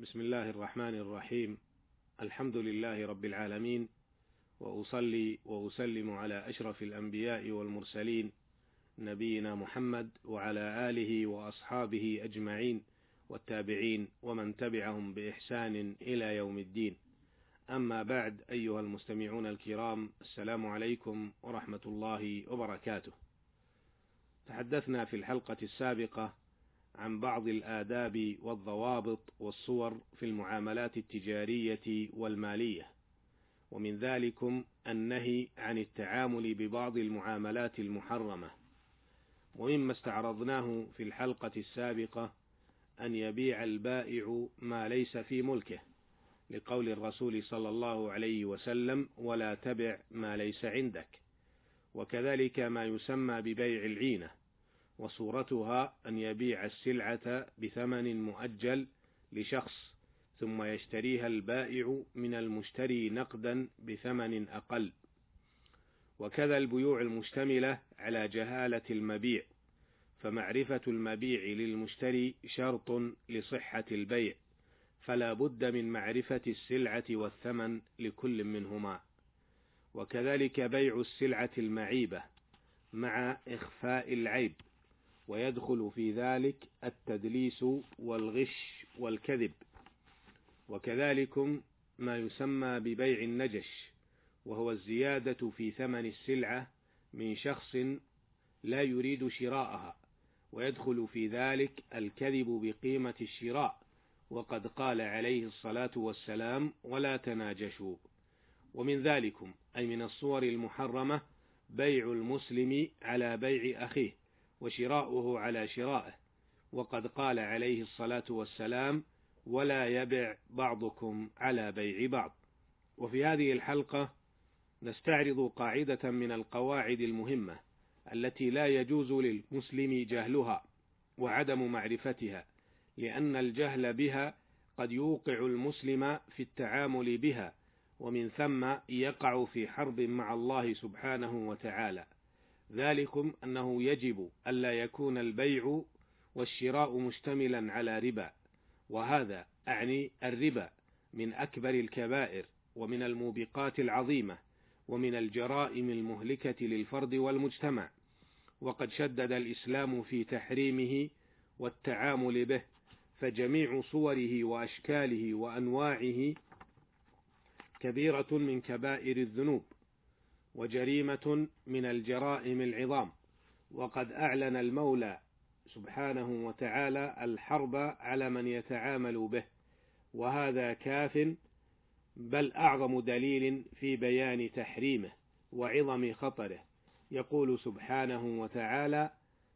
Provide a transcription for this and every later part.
بسم الله الرحمن الرحيم. الحمد لله رب العالمين. وأصلي وأسلم على أشرف الأنبياء والمرسلين نبينا محمد وعلى آله وأصحابه أجمعين والتابعين ومن تبعهم بإحسان إلى يوم الدين. أما بعد أيها المستمعون الكرام السلام عليكم ورحمة الله وبركاته. تحدثنا في الحلقة السابقة عن بعض الآداب والضوابط والصور في المعاملات التجارية والمالية، ومن ذلكم النهي عن التعامل ببعض المعاملات المحرمة، ومما استعرضناه في الحلقة السابقة أن يبيع البائع ما ليس في ملكه، لقول الرسول صلى الله عليه وسلم: ولا تبع ما ليس عندك، وكذلك ما يسمى ببيع العينة، وصورتها أن يبيع السلعة بثمن مؤجل لشخص ثم يشتريها البائع من المشتري نقدا بثمن أقل. وكذا البيوع المشتملة على جهالة المبيع فمعرفة المبيع للمشتري شرط لصحة البيع فلا بد من معرفة السلعة والثمن لكل منهما. وكذلك بيع السلعة المعيبة مع إخفاء العيب. ويدخل في ذلك التدليس والغش والكذب. وكذلكم ما يسمى ببيع النجش وهو الزيادة في ثمن السلعة من شخص لا يريد شراءها. ويدخل في ذلك الكذب بقيمة الشراء. وقد قال عليه الصلاة والسلام ولا تناجشوا ومن ذلكم أي من الصور المحرمة بيع المسلم على بيع أخيه. وشراؤه على شرائه. وقد قال عليه الصلاة والسلام ولا يبع بعضكم على بيع بعض. وفي هذه الحلقة نستعرض قاعدة من القواعد المهمة التي لا يجوز للمسلم جهلها وعدم معرفتها لأن الجهل بها قد يوقع المسلم في التعامل بها ومن ثم يقع في حرب مع الله سبحانه وتعالى. ذلكم أنه يجب ألا يكون البيع والشراء مشتملا على ربا وهذا أعني الربا من أكبر الكبائر ومن الموبقات العظيمة ومن الجرائم المهلكة للفرد والمجتمع وقد شدد الإسلام في تحريمه والتعامل به فجميع صوره وأشكاله وأنواعه كبيرة من كبائر الذنوب. وجريمة من الجرائم العظام. وقد أعلن المولى سبحانه وتعالى الحرب على من يتعامل به وهذا كاف بل أعظم دليل في بيان تحريمه وعظم خطره. يقول سبحانه وتعالى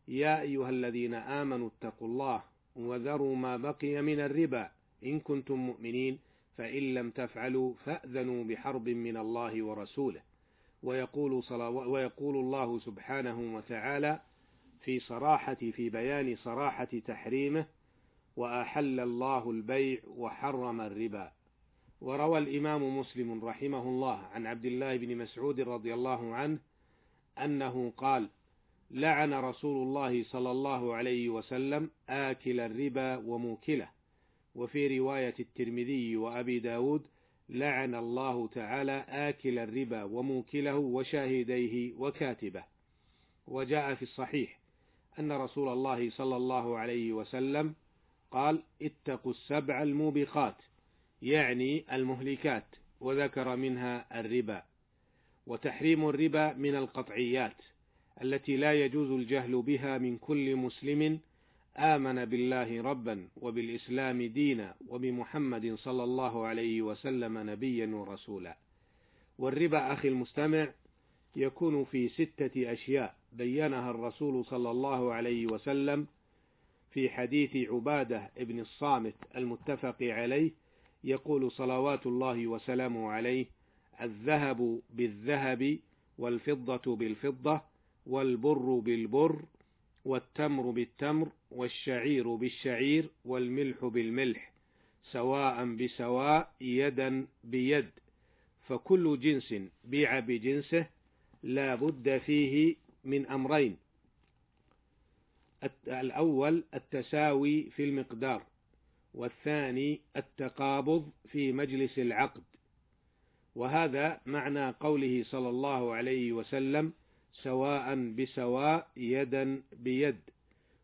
يا أيها الذين آمنوا اتقوا الله وذروا ما بقي من الربا إن كنتم مؤمنين فإن لم تفعلوا فأذنوا بحرب من الله ورسوله. ويقول, ويقول الله سبحانه وتعالى في صراحة في بيان صراحة تحريمه وأحل الله البيع وحرم الربا. وروى الإمام مسلم رحمه الله عن عبد الله بن مسعود رضي الله عنه أنه قال لعن رسول الله صلى الله عليه وسلم آكل الربا وموكله. وفي رواية الترمذي وأبي داود لعن الله تعالى آكل الربا وموكله وشاهديه وكاتبه. وجاء في الصحيح أن رسول الله صلى الله عليه وسلم قال اتقوا السبع الموبقات يعني المهلكات وذكر منها الربا. وتحريم الربا من القطعيات التي لا يجوز الجهل بها من كل مسلم آمن بالله ربا وبالإسلام دينا وبمحمد صلى الله عليه وسلم نبيا ورسولا. والربا أخي المستمع يكون في ستة أشياء بينها الرسول صلى الله عليه وسلم في حديث عبادة ابن الصامت المتفق عليه يقول صلوات الله وسلامه عليه الذهب بالذهب والفضة بالفضة والبر بالبر والتمر بالتمر والشعير بالشعير والملح بالملح سواء بسواء يدا بيد فكل جنس بيع بجنسه لا بد فيه من أمرين. الأول التساوي في المقدار والثاني التقابض في مجلس العقد. وهذا معنى قوله صلى الله عليه وسلم سواء بسواء يدا بيد.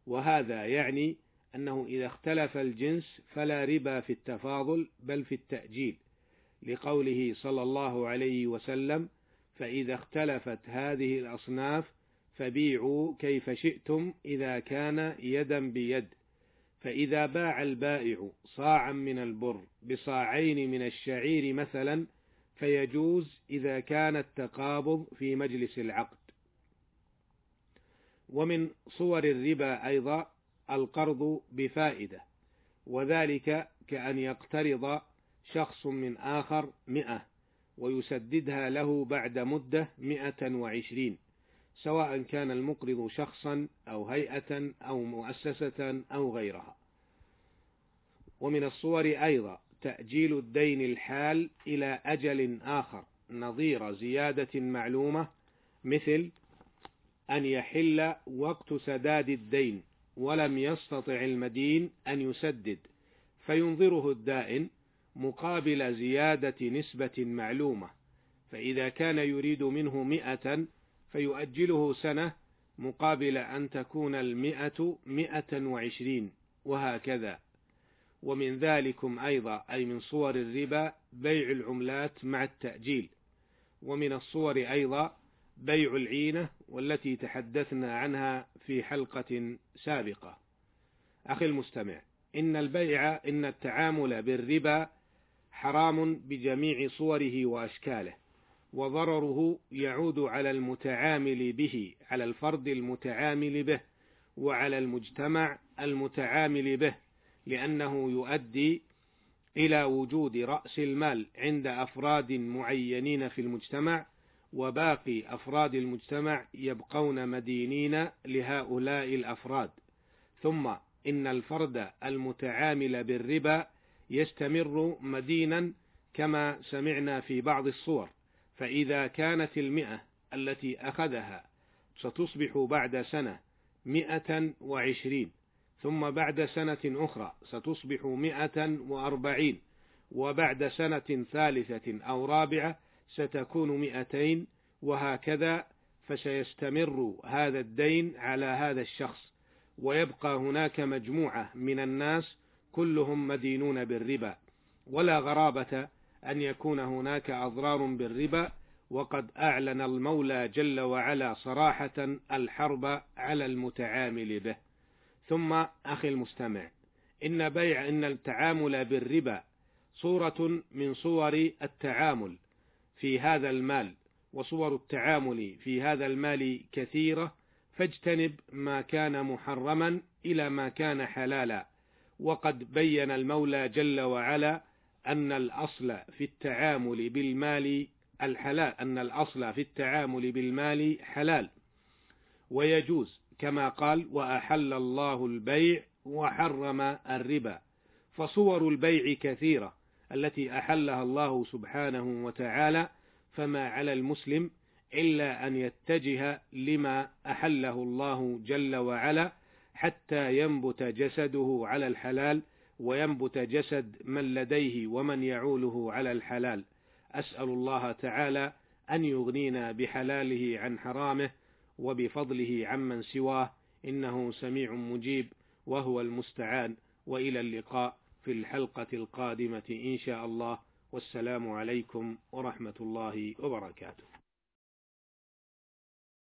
وهذا يعني أنه إذا اختلف الجنس فلا ربا في التفاضل بل في التأجيل. لقوله صلى الله عليه وسلم فإذا اختلفت هذه الأصناف فبيعوا كيف شئتم إذا كان يدا بيد. فإذا باع البائع صاعا من البر بصاعين من الشعير مثلا فيجوز إذا كان التقابض في مجلس العقد. ومن صور الربا أيضا القرض بفائدة وذلك كأن يقترض شخص من آخر مئة ويسددها له بعد مدة مئة وعشرين سواء كان المقرض شخصا أو هيئة أو مؤسسة أو غيرها. ومن الصور أيضا تأجيل الدين الحال إلى أجل آخر نظير زيادة معلومة مثل أن يحل وقت سداد الدين ولم يستطع المدين أن يسدد فينظره الدائن مقابل زيادة نسبة معلومة فإذا كان يريد منه مئة فيؤجله سنة مقابل أن تكون المئة مئة وعشرين وهكذا. ومن ذلكم أيضا أي من صور الربا بيع العملات مع التأجيل. ومن الصور أيضا بيع العينة والتي تحدثنا عنها في حلقة سابقة. أخي المستمع إن البيع إن التعامل بالربا حرام بجميع صوره وأشكاله وضرره يعود على المتعامل به على الفرد المتعامل به وعلى المجتمع المتعامل به لأنه يؤدي إلى وجود رأس المال عند أفراد معينين في المجتمع وباقي أفراد المجتمع يبقون مدينين لهؤلاء الأفراد. ثم إن الفرد المتعامل بالربا يستمر مدينا كما سمعنا في بعض الصور. فإذا كانت المئة التي أخذها ستصبح بعد سنة مئة وعشرين ثم بعد سنة أخرى ستصبح مئة وأربعين وبعد سنة ثالثة أو رابعة ستكون مئتين وهكذا فسيستمر هذا الدين على هذا الشخص. ويبقى هناك مجموعة من الناس كلهم مدينون بالربا. ولا غرابة أن يكون هناك أضرار بالربا. وقد أعلن المولى جل وعلا صراحة الحرب على المتعامل به. ثم أخي المستمع إن بيع إن التعامل بالربا صورة من صور التعامل. في هذا المال وصور التعامل في هذا المال كثيرة فاجتنب ما كان محرما إلى ما كان حلالا. وقد بين المولى جل وعلا أن الأصل في التعامل بالمال الحلال أن الأصل في التعامل بالمال حلال. ويجوز كما قال وأحل الله البيع وحرم الربا. فصور البيع كثيرة التي أحلها الله سبحانه وتعالى فما على المسلم إلا أن يتجه لما أحله الله جل وعلا حتى ينبت جسده على الحلال وينبت جسد من لديه ومن يعوله على الحلال. أسأل الله تعالى أن يغنينا بحلاله عن حرامه وبفضله عمن سواه إنه سميع مجيب وهو المستعان وإلى اللقاء. في الحلقة القادمة إن شاء الله. والسلام عليكم ورحمة الله وبركاته.